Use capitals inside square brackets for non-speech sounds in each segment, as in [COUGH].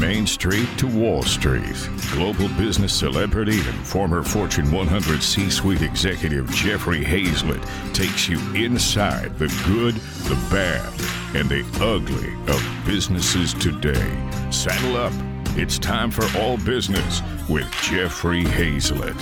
Main Street to Wall Street, global business celebrity and former Fortune 100 C suite executive Jeffrey Hayzlett takes you inside the good, the bad, and the ugly of businesses today. Saddle up. It's time for All Business with Jeffrey Hayzlett.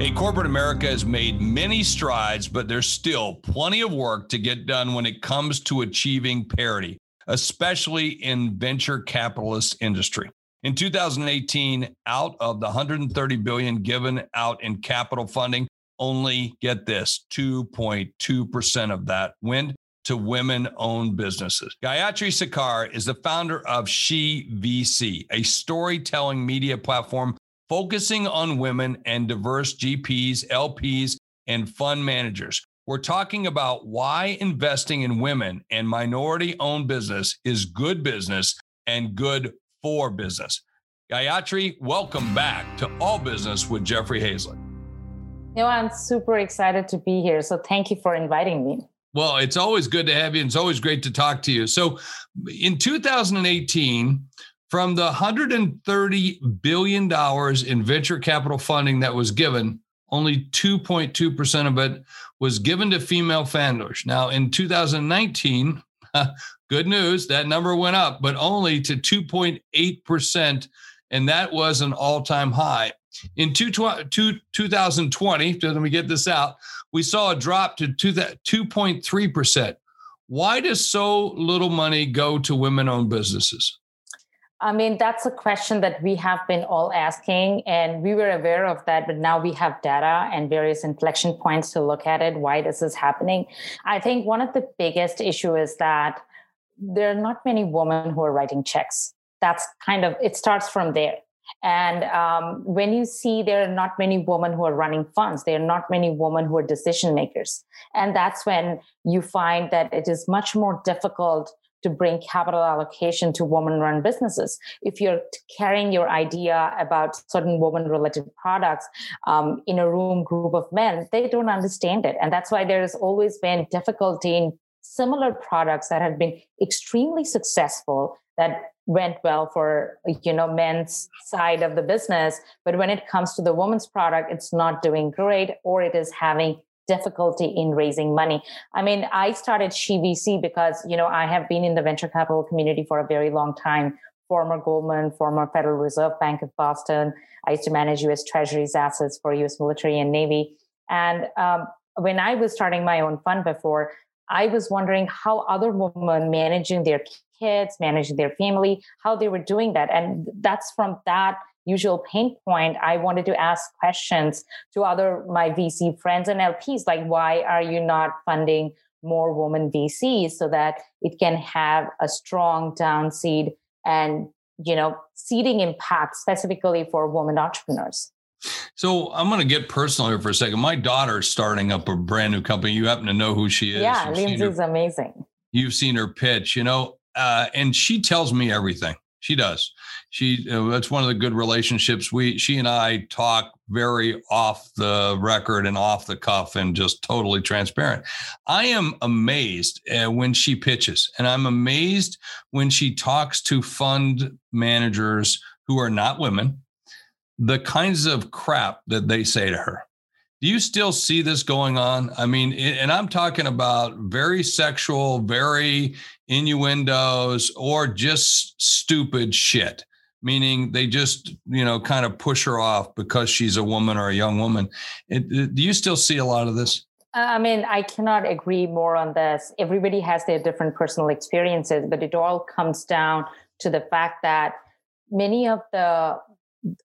Hey, corporate America has made many strides, but there's still plenty of work to get done when it comes to achieving parity, especially in venture capitalist industry. In 2018, out of the 130 billion given out in capital funding, only get this 2.2% of that went to women owned businesses. Gayatri Sarkar is the founder of She VC, a storytelling media platform focusing on women and diverse GPs, LPs, and fund managers. We're talking about why investing in women and minority owned business is good business and good for business. Gayatri, welcome back to All Business with Jeffrey Hayzlett. You know, I'm super excited to be here. So thank you for inviting me. Well, it's always good to have you. It's always great to talk to you. So in 2018, from the $130 billion in venture capital funding that was given, only 2.2% of it was given to female founders. Now, in 2019, [LAUGHS] good news, that number went up, but only to 2.8%. And that was an all time high. In two, two, 2020, let me get this out, we saw a drop to 2.3%. Why does so little money go to women owned businesses? I mean, that's a question that we have been all asking, and we were aware of that, but now we have data and various inflection points to look at it. Why this is happening? I think one of the biggest issue is that there are not many women who are writing checks. That's kind of it starts from there. And um, when you see there are not many women who are running funds, there are not many women who are decision makers. And that's when you find that it is much more difficult to bring capital allocation to woman run businesses. If you're carrying your idea about certain woman related products um, in a room group of men, they don't understand it. And that's why there has always been difficulty in similar products that have been extremely successful that went well for you know men's side of the business but when it comes to the woman's product it's not doing great or it is having difficulty in raising money. I mean, I started SheVC because, you know, I have been in the venture capital community for a very long time. Former Goldman, former Federal Reserve Bank of Boston. I used to manage US Treasuries assets for US military and Navy. And um, when I was starting my own fund before, I was wondering how other women managing their kids, managing their family, how they were doing that. And that's from that usual pain point, I wanted to ask questions to other my VC friends and LPs like, why are you not funding more women VCs so that it can have a strong down seed and you know seeding impact specifically for women entrepreneurs? So I'm going to get personal here for a second. My daughter's starting up a brand new company. You happen to know who she is? Yeah, Lindsay's amazing. You've seen her pitch, you know, uh, and she tells me everything. She does. She uh, that's one of the good relationships. We she and I talk very off the record and off the cuff and just totally transparent. I am amazed uh, when she pitches, and I'm amazed when she talks to fund managers who are not women. The kinds of crap that they say to her. Do you still see this going on? I mean, and I'm talking about very sexual, very innuendos, or just stupid shit, meaning they just, you know, kind of push her off because she's a woman or a young woman. It, it, do you still see a lot of this? Uh, I mean, I cannot agree more on this. Everybody has their different personal experiences, but it all comes down to the fact that many of the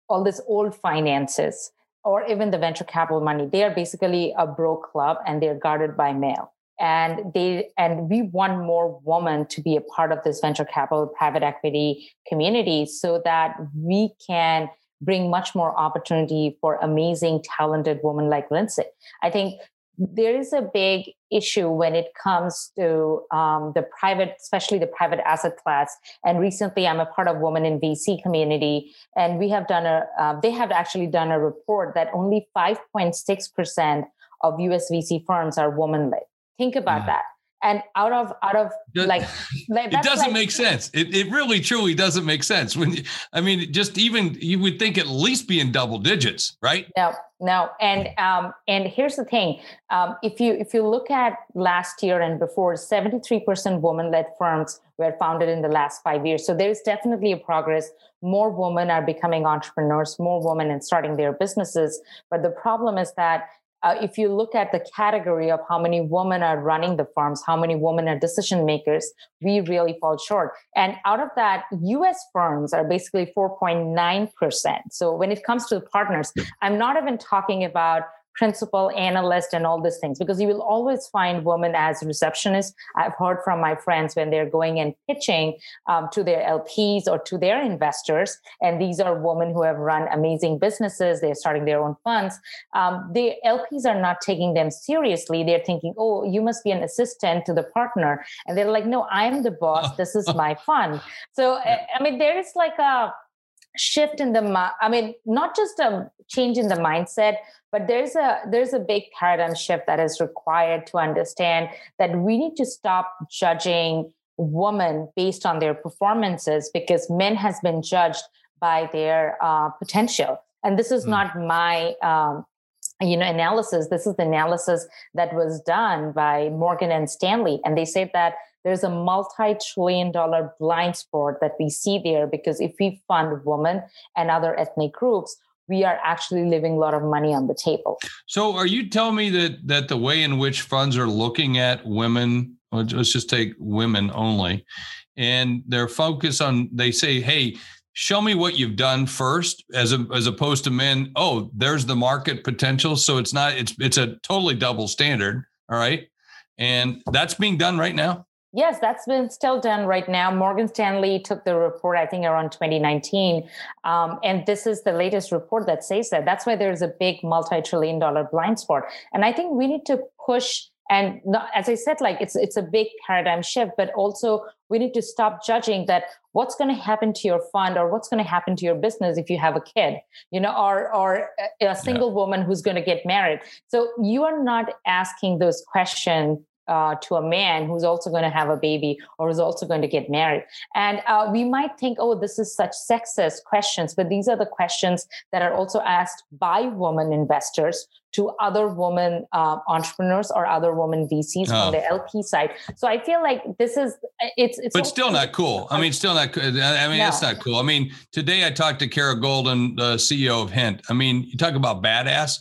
all this old finances or even the venture capital money they are basically a bro club and they're guarded by male and they and we want more women to be a part of this venture capital private equity community so that we can bring much more opportunity for amazing talented women like lindsay i think there is a big issue when it comes to um, the private, especially the private asset class. And recently, I'm a part of Women in VC community, and we have done a. Uh, they have actually done a report that only 5.6 percent of US VC firms are woman led. Think about mm. that. and out of out of like, [LAUGHS] like it doesn't like, make sense. It, it really truly doesn't make sense. When you, i mean just even you would think at least be in double digits right? No no. And um and here's the thing. Um if you if you look at last year and before 73% woman led firms were founded in the last five years. So there is definitely a progress. More women are becoming entrepreneurs more women and starting their businesses. But the problem is that uh, if you look at the category of how many women are running the farms, how many women are decision makers, we really fall short. And out of that, US firms are basically 4.9%. So when it comes to the partners, I'm not even talking about principal, analyst, and all these things because you will always find women as receptionists. I've heard from my friends when they're going and pitching um, to their LPs or to their investors, and these are women who have run amazing businesses. They're starting their own funds. Um, the LPs are not taking them seriously. They're thinking, "Oh, you must be an assistant to the partner," and they're like, "No, I'm the boss. [LAUGHS] This is my fund." So, I mean, there is like a shift in the i mean not just a change in the mindset but there's a there's a big paradigm shift that is required to understand that we need to stop judging women based on their performances because men has been judged by their uh, potential. And this is mm. not my um, you know analysis. This is the analysis that was done by morgan and stanley. And they said that there's a multi-trillion dollar blind spot that we see there because if we fund women and other ethnic groups we are actually leaving a lot of money on the table. So are you telling me that that the way in which funds are looking at women let's just take women only and their focus on they say hey show me what you've done first as a, as opposed to men oh there's the market potential. So it's not it's it's a totally double standard all right? And that's being done right now Yes, that's been still done right now. Morgan Stanley took the report, I think, around 2019. Um, and this is the latest report that says that. That's why there's a big multi trillion dollar blind spot. And I think we need to push. And not, as I said, like it's it's a big paradigm shift, but also we need to stop judging that what's going to happen to your fund or what's going to happen to your business if you have a kid, you know, or or a single yeah. woman who's going to get married. So you are not asking those questions uh, to a man who's also going to have a baby or is also going to get married. And uh, we might think, oh, this is such sexist questions, but these are the questions that are also asked by women investors to other women uh, entrepreneurs or other women VCs oh. on the LP side. So I feel like this is it's it's but still not cool. I mean, still not. I mean, no. that's not cool. I mean, today I talked to Kara Goldin, the CEO of Hint. I mean, you talk about badass.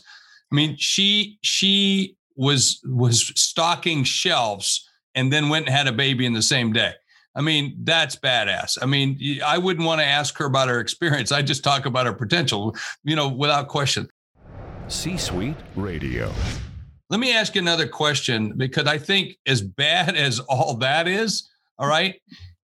I mean, she she was was stocking shelves and then went and had a baby in the same day. I mean, that's badass. I mean, I wouldn't want to ask her about her experience. I just talk about her potential, you know, without question. C Suite Radio. Let me ask you another question because I think, as bad as all that is, all right,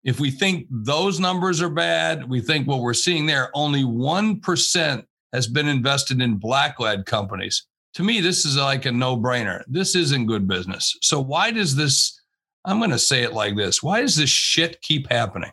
if we think those numbers are bad, we think what we're seeing there, only 1% has been invested in black led companies to me, this is like a no brainer. This isn't good business. So why does this, I'm going to say it like this, why does this shit keep happening?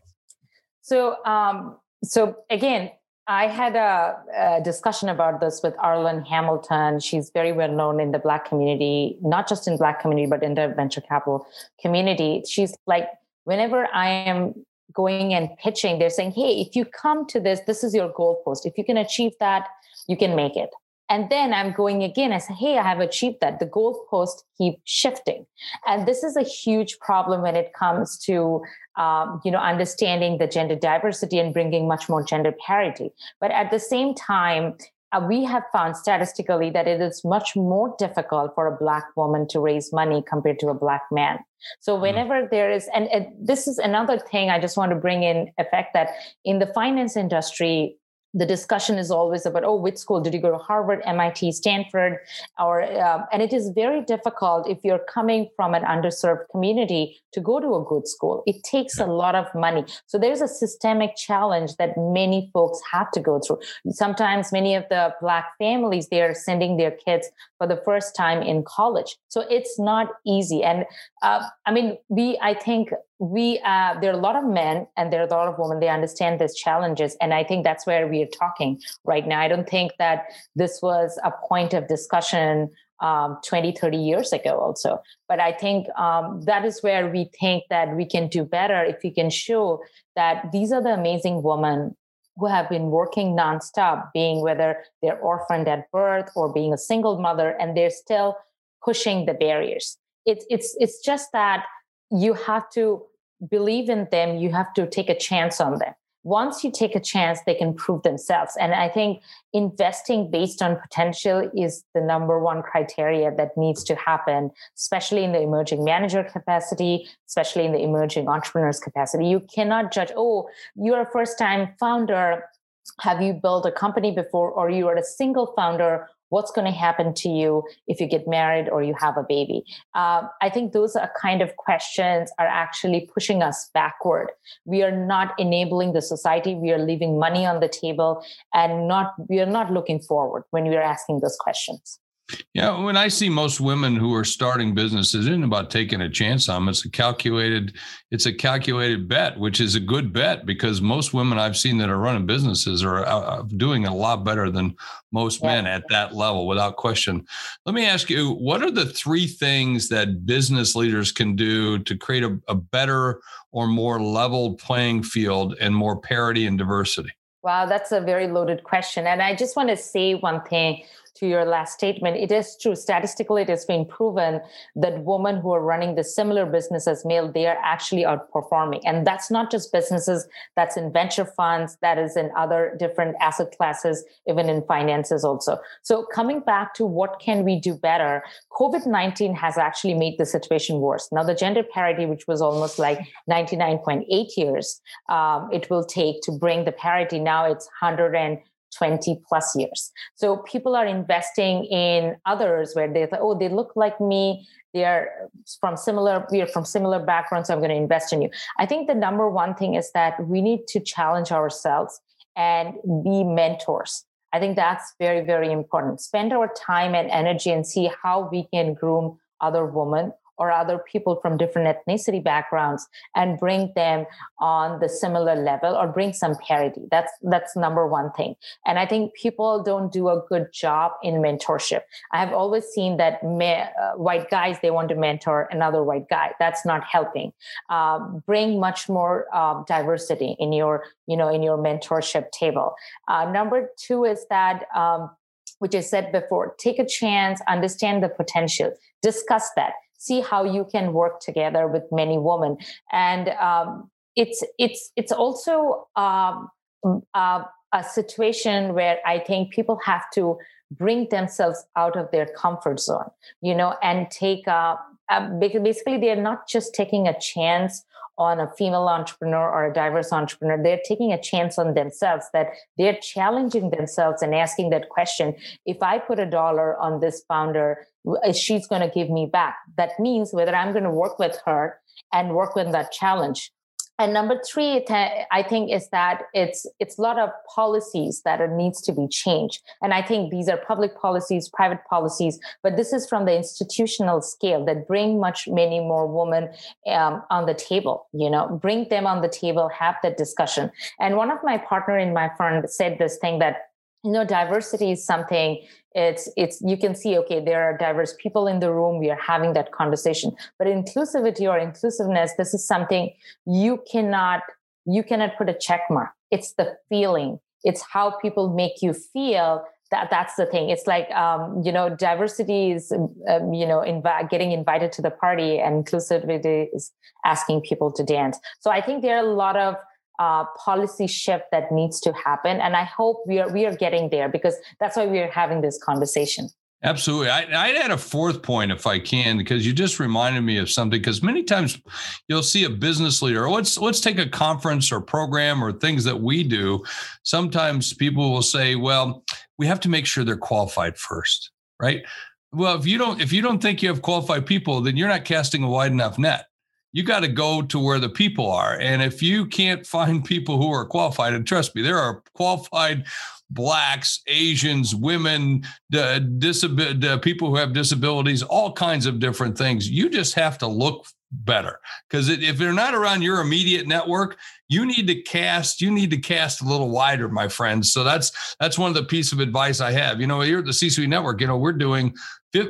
So, um, so again, I had a, a, discussion about this with Arlan Hamilton. She's very well known in the Black community, not just in Black community, but in the venture capital community. She's like, whenever I am going and pitching, they're saying, hey, if you come to this, this is your goalpost. If you can achieve that, you can make it. And then I'm going again. I say, hey, I have achieved that. The goalposts keep shifting. And this is a huge problem when it comes to um, you know, understanding the gender diversity and bringing much more gender parity. But at the same time, uh, we have found statistically that it is much more difficult for a black woman to raise money compared to a black man so hmm. whenever mm. there is and, and, this is another thing i just want to bring in effect that in the finance industry the discussion is always about oh which school did you go to? Harvard mit stanford or um, and it is very difficult if you're coming from an underserved community to go to a good school. It takes a lot of money. So there's a systemic challenge that many folks have to go through. Sometimes many of the black families they are sending their kids for the first time in college. So it's not easy. And uh, i mean we i think we uh, there are a lot of men and there are a lot of women they understand these challenges and i think that's where we are talking right now i don't think that this was a point of discussion um, 20, 30 years ago, also. But I think um, that is where we think that we can do better if we can show that these are the amazing women who have been working nonstop, being whether they're orphaned at birth or being a single mother, and they're still pushing the barriers. It's it's it's just that you have to believe in them. You have to take a chance on them once you take a chance, they can prove themselves. And I think investing based on potential is the number one criteria that needs to happen, especially in the emerging manager capacity, especially in the emerging entrepreneurs capacity. You cannot judge, oh, you're a first time founder. Have you built a company before, or you are a single founder, what's going to happen to you if you get married or you have a baby? Uh, i think those are kind of questions are actually pushing us backward. We are not enabling the society. We are leaving money on the table and not we are not looking forward when we are asking those questions yeah, when I see most women who are starting businesses, it isn't about taking a chance on them. It's a calculated, it's a calculated bet, which is a good bet because most women I've seen that are running businesses are uh, uh, doing a lot better than most men at that level, without question. Let me ask you, what are the three things that business leaders can do to create a, a better or more level playing field and more parity and diversity? Wow, that's a very loaded question. And I just want to say one thing to your last statement, it is true. Statistically, it has been proven that women who are running the similar business as male, they are actually outperforming. And that's not just businesses, that's in venture funds, that is in other different asset classes, even in finances also. So coming back to what can we do better, COVID-19 has actually made the situation worse. Now, the gender parity, which was almost like 99.8 years, um, it will take to bring the parity. Now it's 100 and 20 plus years. So people are investing in others where they thought, oh, they look like me. They are from similar, we are from similar backgrounds. So I'm going to invest in you. I think the number one thing is that we need to challenge ourselves and be mentors. I think that's very, very important. Spend our time and energy and see how we can groom other women or other people from different ethnicity backgrounds and bring them on the similar level or bring some parity. That's that's number one thing. And i think people don't do a good job in mentorship. I have always seen that uh, white guys they want to mentor another white guy. That's not helping. Um, bring much more uh, diversity in your you know in your mentorship table. Uh, number two is that um, which I said before, take a chance, understand the potential, discuss that see how you can work together with many women. And um, it's it's it's also um, uh, a situation where i think people have to bring themselves out of their comfort zone you know and take a, uh, basically they're not just taking a chance on a female entrepreneur or a diverse entrepreneur they're taking a chance on themselves that they're challenging themselves and asking that question if i put a dollar on this founder she's going to give me back? That means whether i'm going to work with her and work with that challenge and number three i think is that it's it's a lot of policies that are, needs to be changed. And i think these are public policies private policies but this is from the institutional scale that bring much many more women um, on the table you know bring them on the table have that discussion. And one of my partner in my firm said this thing that you know diversity is something it's it's you can see okay there are diverse people in the room. We are having that conversation. But inclusivity or inclusiveness this is something you cannot you cannot put a check mark. It's the feeling. It's how people make you feel. That that's the thing. It's like um, you know diversity is um, you know inv- getting invited to the party and inclusivity is asking people to dance. So i think there are a lot of uh, policy shift that needs to happen. And I hope we are we are getting there because that's why we are having this conversation. Absolutely. I, I'd add a fourth point if I can, because you just reminded me of something. Because many times you'll see a business leader. Let's let's take a conference or program or things that we do. Sometimes people will say, "Well, we have to make sure they're qualified first, right?" Well, if you don't if you don't think you have qualified people, then you're not casting a wide enough net you got to go to where the people are. And if you can't find [LAUGHS] people who are qualified, and trust me, there are qualified blacks, Asians, women, the, the people who have disabilities, all kinds of different things. You just have to look better because if they're not around your immediate network you need to cast you need to cast a little wider my friends so that's that's one of the piece of advice i have you know here at the c suite network you know we're doing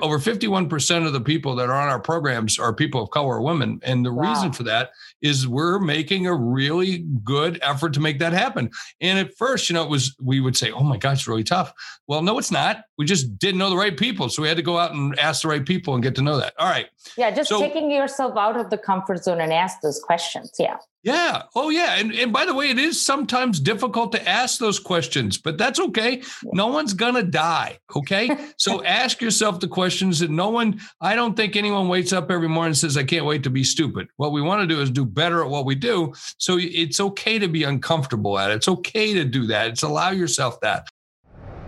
over 51% of the people that are on our programs are people of color or women. And the wow. reason for that is we're making a really good effort to make that happen. And at first, you know, it was, we would say, oh my gosh, it's really tough. Well, no, it's not. We just didn't know the right people. So we had to go out and ask the right people and get to know that. All right. Yeah. Just so, taking yourself out of the comfort zone and ask those questions. Yeah. Yeah. Oh, yeah. And, and by the way, it is sometimes difficult to ask those questions, but that's okay. No one's going to die. Okay. [LAUGHS] so ask yourself the questions that no one, I don't think anyone wakes up every morning and says, I can't wait to be stupid. What we want to do is do better at what we do. So it's okay to be uncomfortable at it. It's okay to do that. It's allow yourself that.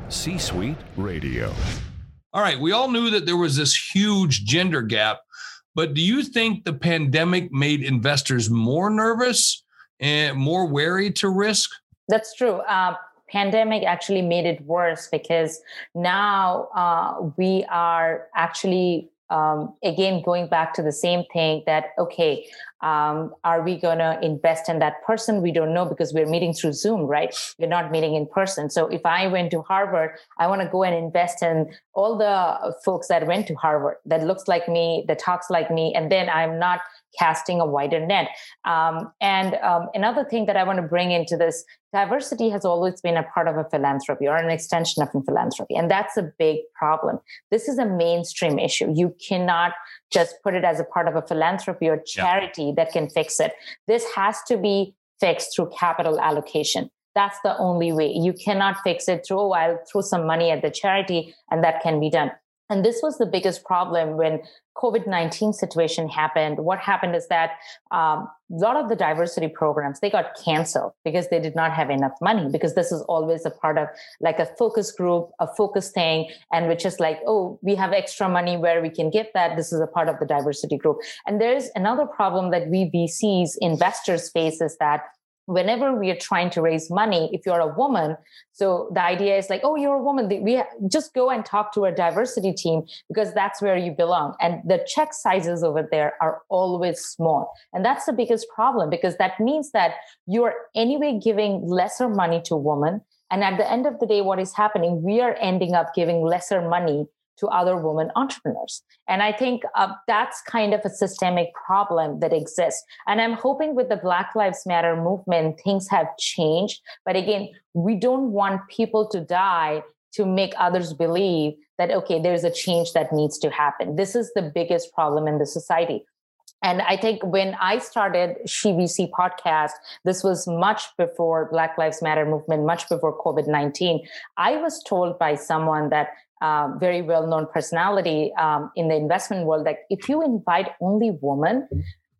C Suite Radio. All right. We all knew that there was this huge gender gap but do you think the pandemic made investors more nervous and more wary to risk? That's true. Uh, pandemic actually made it worse because now uh, we are actually um, again going back to the same thing that okay um, are we going to invest in that person we don't know because we're meeting through zoom right we're not meeting in person so if i went to harvard i want to go and invest in all the folks that went to harvard that looks like me that talks like me and then i'm not casting a wider net. Um, and um, another thing that I want to bring into this diversity has always been a part of a philanthropy or an extension of a philanthropy. And that's a big problem. This is a mainstream issue. You cannot just put it as a part of a philanthropy or charity yeah. that can fix it. This has to be fixed through capital allocation. That's the only way. You cannot fix it through, oh, I'll throw some money at the charity and that can be done. And this was the biggest problem when COVID-19 situation happened. What happened is that um, a lot of the diversity programs, they got canceled because they did not have enough money because this is always a part of like a focus group, a focus thing, and which is like, oh, we have extra money where we can give that. This is a part of the diversity group. And there's another problem that we VCs investors face is that whenever we are trying to raise money if you're a woman so the idea is like oh you're a woman we just go and talk to a diversity team because that's where you belong. And the check sizes over there are always small. And that's the biggest problem because that means that you're anyway giving lesser money to women. And at the end of the day what is happening we are ending up giving lesser money to other women entrepreneurs. And I think uh, that's kind of a systemic problem that exists. And I'm hoping with the Black Lives Matter movement, things have changed. But again, we don't want people to die to make others believe that, okay, there's a change that needs to happen. This is the biggest problem in the society. And I think when I started SheVC podcast, this was much before Black Lives Matter movement, much before COVID 19. I was told by someone that uh, very well known personality um, in the investment world that if you invite only women,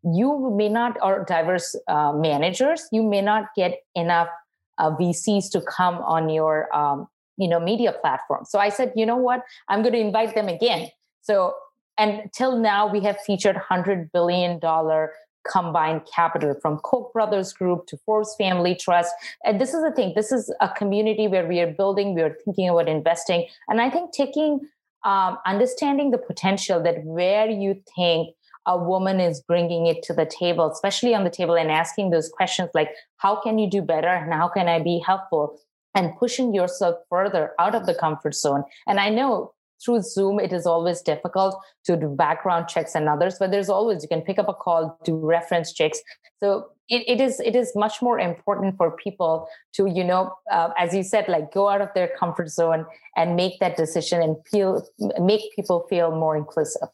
you may not, or diverse uh, managers, you may not get enough uh, VCs to come on your um, you know media platform. So I said, you know what, I'm going to invite them again. So and till now we have featured hundred billion dollar combined capital from Koch brothers group to forbes family trust. And this is the thing this is a community where we are building we are thinking about investing. And i think taking um, understanding the potential that where you think a woman is bringing it to the table especially on the table and asking those questions like how can you do better? And how can i be helpful? and pushing yourself further out of the comfort zone. And i know through Zoom, it is always difficult to do background checks and others, but there's always, you can pick up a call, do reference checks. So it, it is it is much more important for people to, you know, uh, as you said, like go out of their comfort zone and make that decision and feel, make people feel more inclusive.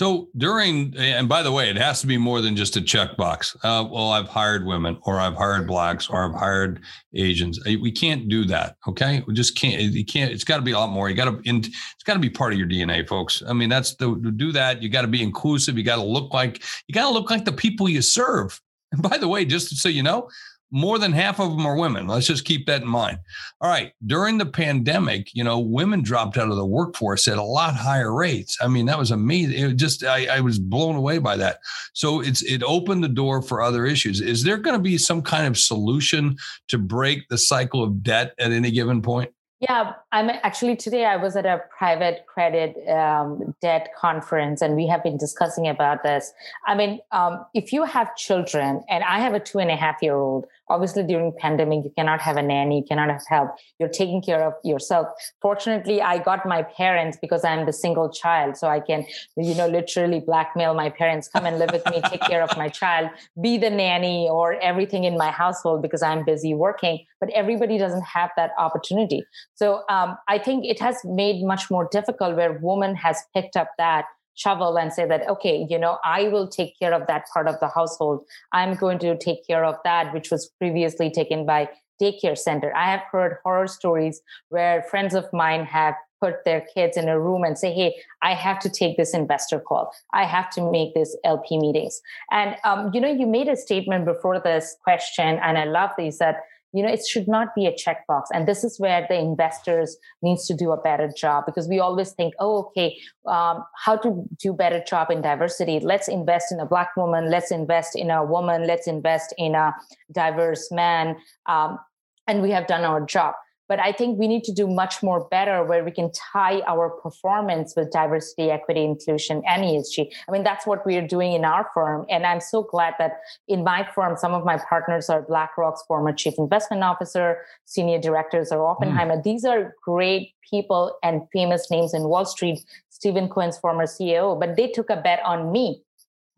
So during, and by the way, it has to be more than just a checkbox. Uh, well, I've hired women, or I've hired blacks, or I've hired Asians. We can't do that. Okay, we just can't. You can't. It's got to be a lot more. You got to. It's got to be part of your DNA, folks. I mean, that's the to do that. You got to be inclusive. You got to look like. You got to look like the people you serve. And by the way, just so you know, more than half of them are women. Let's just keep that in mind. All right. During the pandemic, you know, women dropped out of the workforce at a lot higher rates. I mean, that was amazing. It just, I, I was blown away by that. So it's, it opened the door for other issues. Is there going to be some kind of solution to break the cycle of debt at any given point? Yeah, I'm actually today. I was at a private credit um, debt conference, and we have been discussing about this. I mean, um, if you have children, and I have a two and a half year old, obviously during pandemic, you cannot have a nanny, you cannot have help. You're taking care of yourself. Fortunately, I got my parents because I'm the single child, so I can, you know, literally blackmail my parents, come and live with me, take care of my [LAUGHS] child, be the nanny or everything in my household because I'm busy working. But everybody doesn't have that opportunity. So um, I think it has made much more difficult where woman has picked up that shovel and say that okay you know i will take care of that part of the household. I'm going to take care of that which was previously taken by daycare center. I have heard horror stories where friends of mine have put their kids in a room and say hey i have to take this investor call. I have to make this lp meetings. And um, you know you made a statement before this question and i love these that you know it should not be a checkbox. And this is where the investors needs to do a better job because we always think oh okay um, how to do better job in diversity? Let's invest in a black woman. Let's invest in a woman. Let's invest in a diverse man. Um, and we have done our job but I think we need to do much more better where we can tie our performance with diversity, equity, inclusion, and ESG. I mean, that's what we are doing in our firm. And I'm so glad that in my firm, some of my partners are BlackRock's former chief investment officer, senior directors are Oppenheimer. Mm. These are great people and famous names in Wall Street. Steven Cohen's former CEO, but they took a bet on me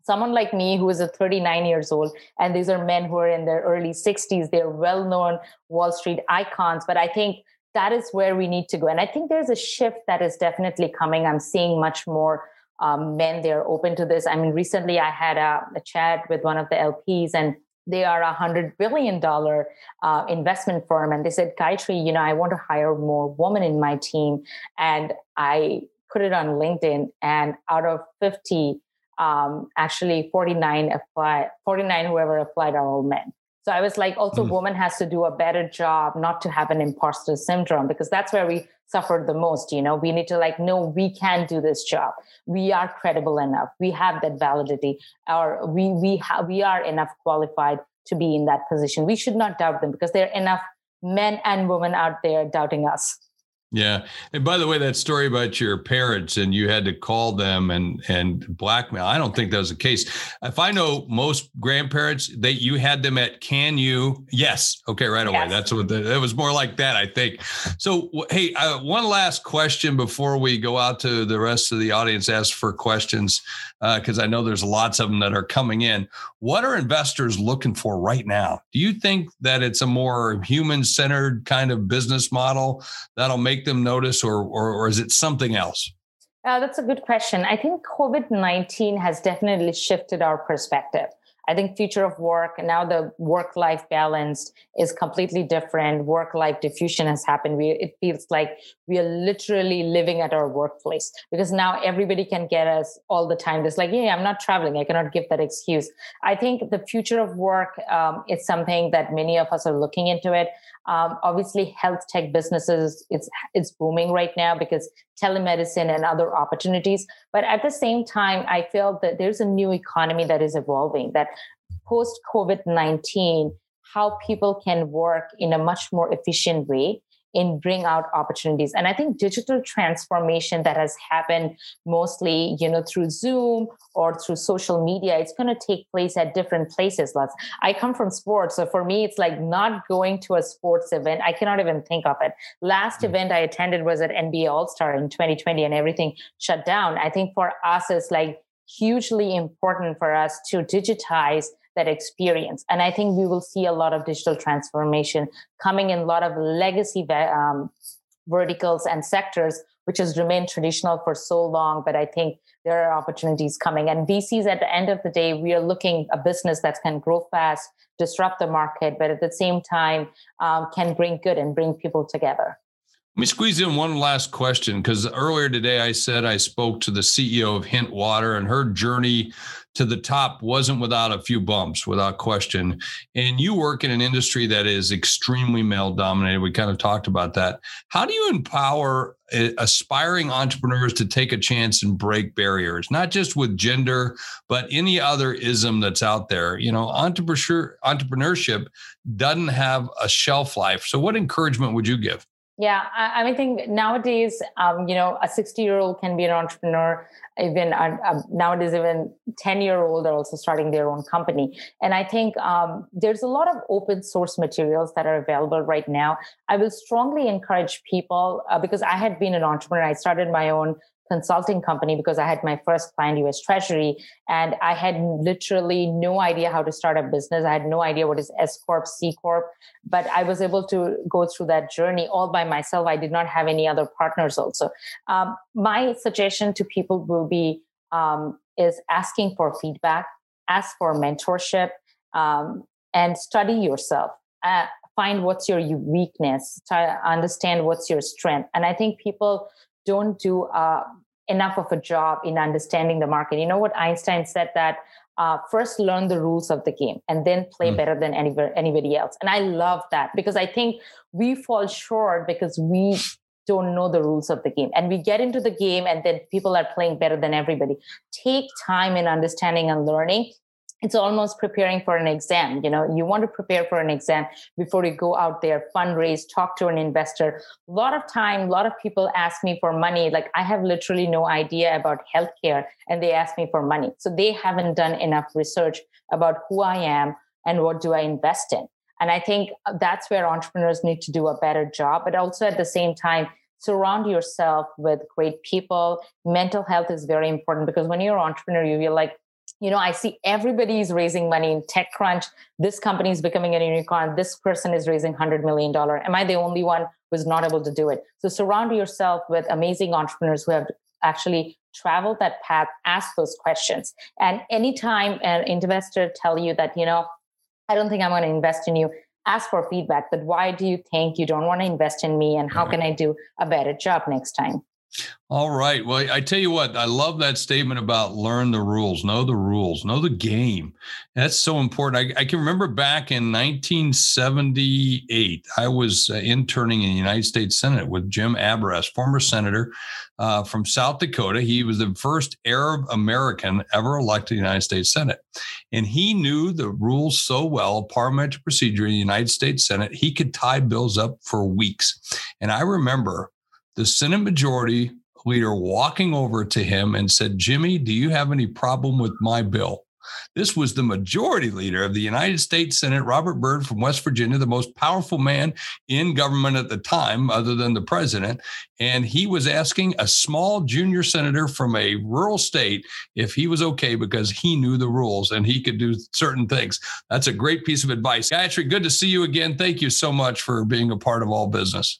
someone like me who is a 39 years old and these are men who are in their early 60s they're well-known wall street icons but i think that is where we need to go. And i think there's a shift that is definitely coming. I'm seeing much more um, men they're open to this. I mean recently i had a, a chat with one of the lps and they are a hundred billion dollar uh, investment firm and they said gayatri you know i want to hire more women in my team. And i put it on linkedin and out of 50 um, actually 49 apply 49 whoever applied are all men. So i was like also mm. woman has to do a better job not to have an imposter syndrome because that's where we suffered the most you know? We need to like no we can do this job. We are credible enough. We have that validity. Or we we have we are enough qualified to be in that position. We should not doubt them because there are enough men and women out there doubting us yeah. And by the way, that story about your parents and you had to call them and and blackmail. I don't think that was the case. If I know most grandparents, they you had them at can you? Yes. Okay, right away. Yes. That's what the, it was more like that, I think. So, hey, uh, one last question before we go out to the rest of the audience ask for questions because uh, I know there's lots of them that are coming in. What are investors looking for right now? Do you think that it's a more human centered kind of business model that'll make them notice, or, or, or is it something else? Uh, that's a good question. I think COVID 19 has definitely shifted our perspective. I think future of work and now the work life balance is completely different. Work life diffusion has happened. We it feels like we are literally living at our workplace because now everybody can get us all the time. It's like, yeah, I'm not traveling. I cannot give that excuse. I think the future of work um, is something that many of us are looking into it. Um, obviously, health tech businesses it's it's booming right now because telemedicine and other opportunities. But at the same time, I feel that there's a new economy that is evolving. That post COVID nineteen, how people can work in a much more efficient way in bring out opportunities. And i think digital transformation that has happened mostly you know through zoom or through social media it's going to take place at different places. Let's, i come from sports so for me it's like not going to a sports event i cannot even think of it. Last mm-hmm. event i attended was at nba all-star in 2020 and everything shut down. I think for us it's like hugely important for us to digitize that experience. And I think we will see a lot of digital transformation coming in a lot of legacy um, verticals and sectors, which has remained traditional for so long. But I think there are opportunities coming. And VCs, at the end of the day, we are looking a business that can grow fast, disrupt the market, but at the same time um, can bring good and bring people together. Let me squeeze in one last question because earlier today I said I spoke to the CEO of Hint Water and her journey to the top wasn't without a few bumps, without question. And you work in an industry that is extremely male dominated. We kind of talked about that. How do you empower uh, aspiring entrepreneurs to take a chance and break barriers, not just with gender, but any other ism that's out there? You know, entrepreneurship doesn't have a shelf life. So, what encouragement would you give? Yeah, I, I think nowadays, um, you know, a 60 year old can be an entrepreneur. Even uh, uh, nowadays, even 10 year old are also starting their own company. And I think um, there's a lot of open source materials that are available right now. I will strongly encourage people uh, because I had been an entrepreneur. I started my own consulting company because I had my first client, US Treasury, and I had literally no idea how to start a business. I had no idea what is S Corp, C Corp, but I was able to go through that journey all by myself. I did not have any other partners also. Um, my suggestion to people will be um, is asking for feedback, ask for mentorship, um, and study yourself. Uh, find what's your weakness, try to understand what's your strength. And I think people don't do uh, enough of a job in understanding the market. You know what Einstein said that uh, first learn the rules of the game and then play mm. better than anybody, anybody else. And I love that because I think we fall short because we don't know the rules of the game and we get into the game and then people are playing better than everybody take time in understanding and learning it's almost preparing for an exam you know you want to prepare for an exam before you go out there fundraise talk to an investor. A lot of time a lot of people ask me for money like i have literally no idea about healthcare and they ask me for money. So they haven't done enough research about who i am and what do i invest in. And i think uh, that's where entrepreneurs need to do a better job but also at the same time surround yourself with great people. Mental health is very important because when you're an entrepreneur you feel like you know, I see everybody is raising money in TechCrunch. This company is becoming a unicorn. This person is raising $100 million. Am I the only one who's not able to do it? So surround yourself with amazing entrepreneurs who have actually traveled that path, ask those questions. And anytime an investor tell you that, you know, I don't think I'm going to invest in you, ask for feedback. But why do you think you don't want to invest in me? And how mm-hmm. can I do a better job next time? All right. Well, I tell you what, I love that statement about learn the rules, know the rules, know the game. That's so important. I, I can remember back in 1978, I was uh, interning in the United States Senate with Jim Abourezk, former senator uh, from South Dakota. He was the first Arab American ever elected to the United States Senate. And he knew the rules so well, parliamentary procedure in the United States Senate, he could tie bills up for weeks. And I remember the Senate Majority Leader walking over to him and said, Jimmy, do you have any problem with my bill? This was the majority leader of the United States Senate, Robert Byrd from West Virginia, the most powerful man in government at the time, other than the president. And he was asking a small junior senator from a rural state if he was okay because he knew the rules and he could do certain things. That's a great piece of advice. Gayatri, good to see you again. Thank you so much for being a part of All Business.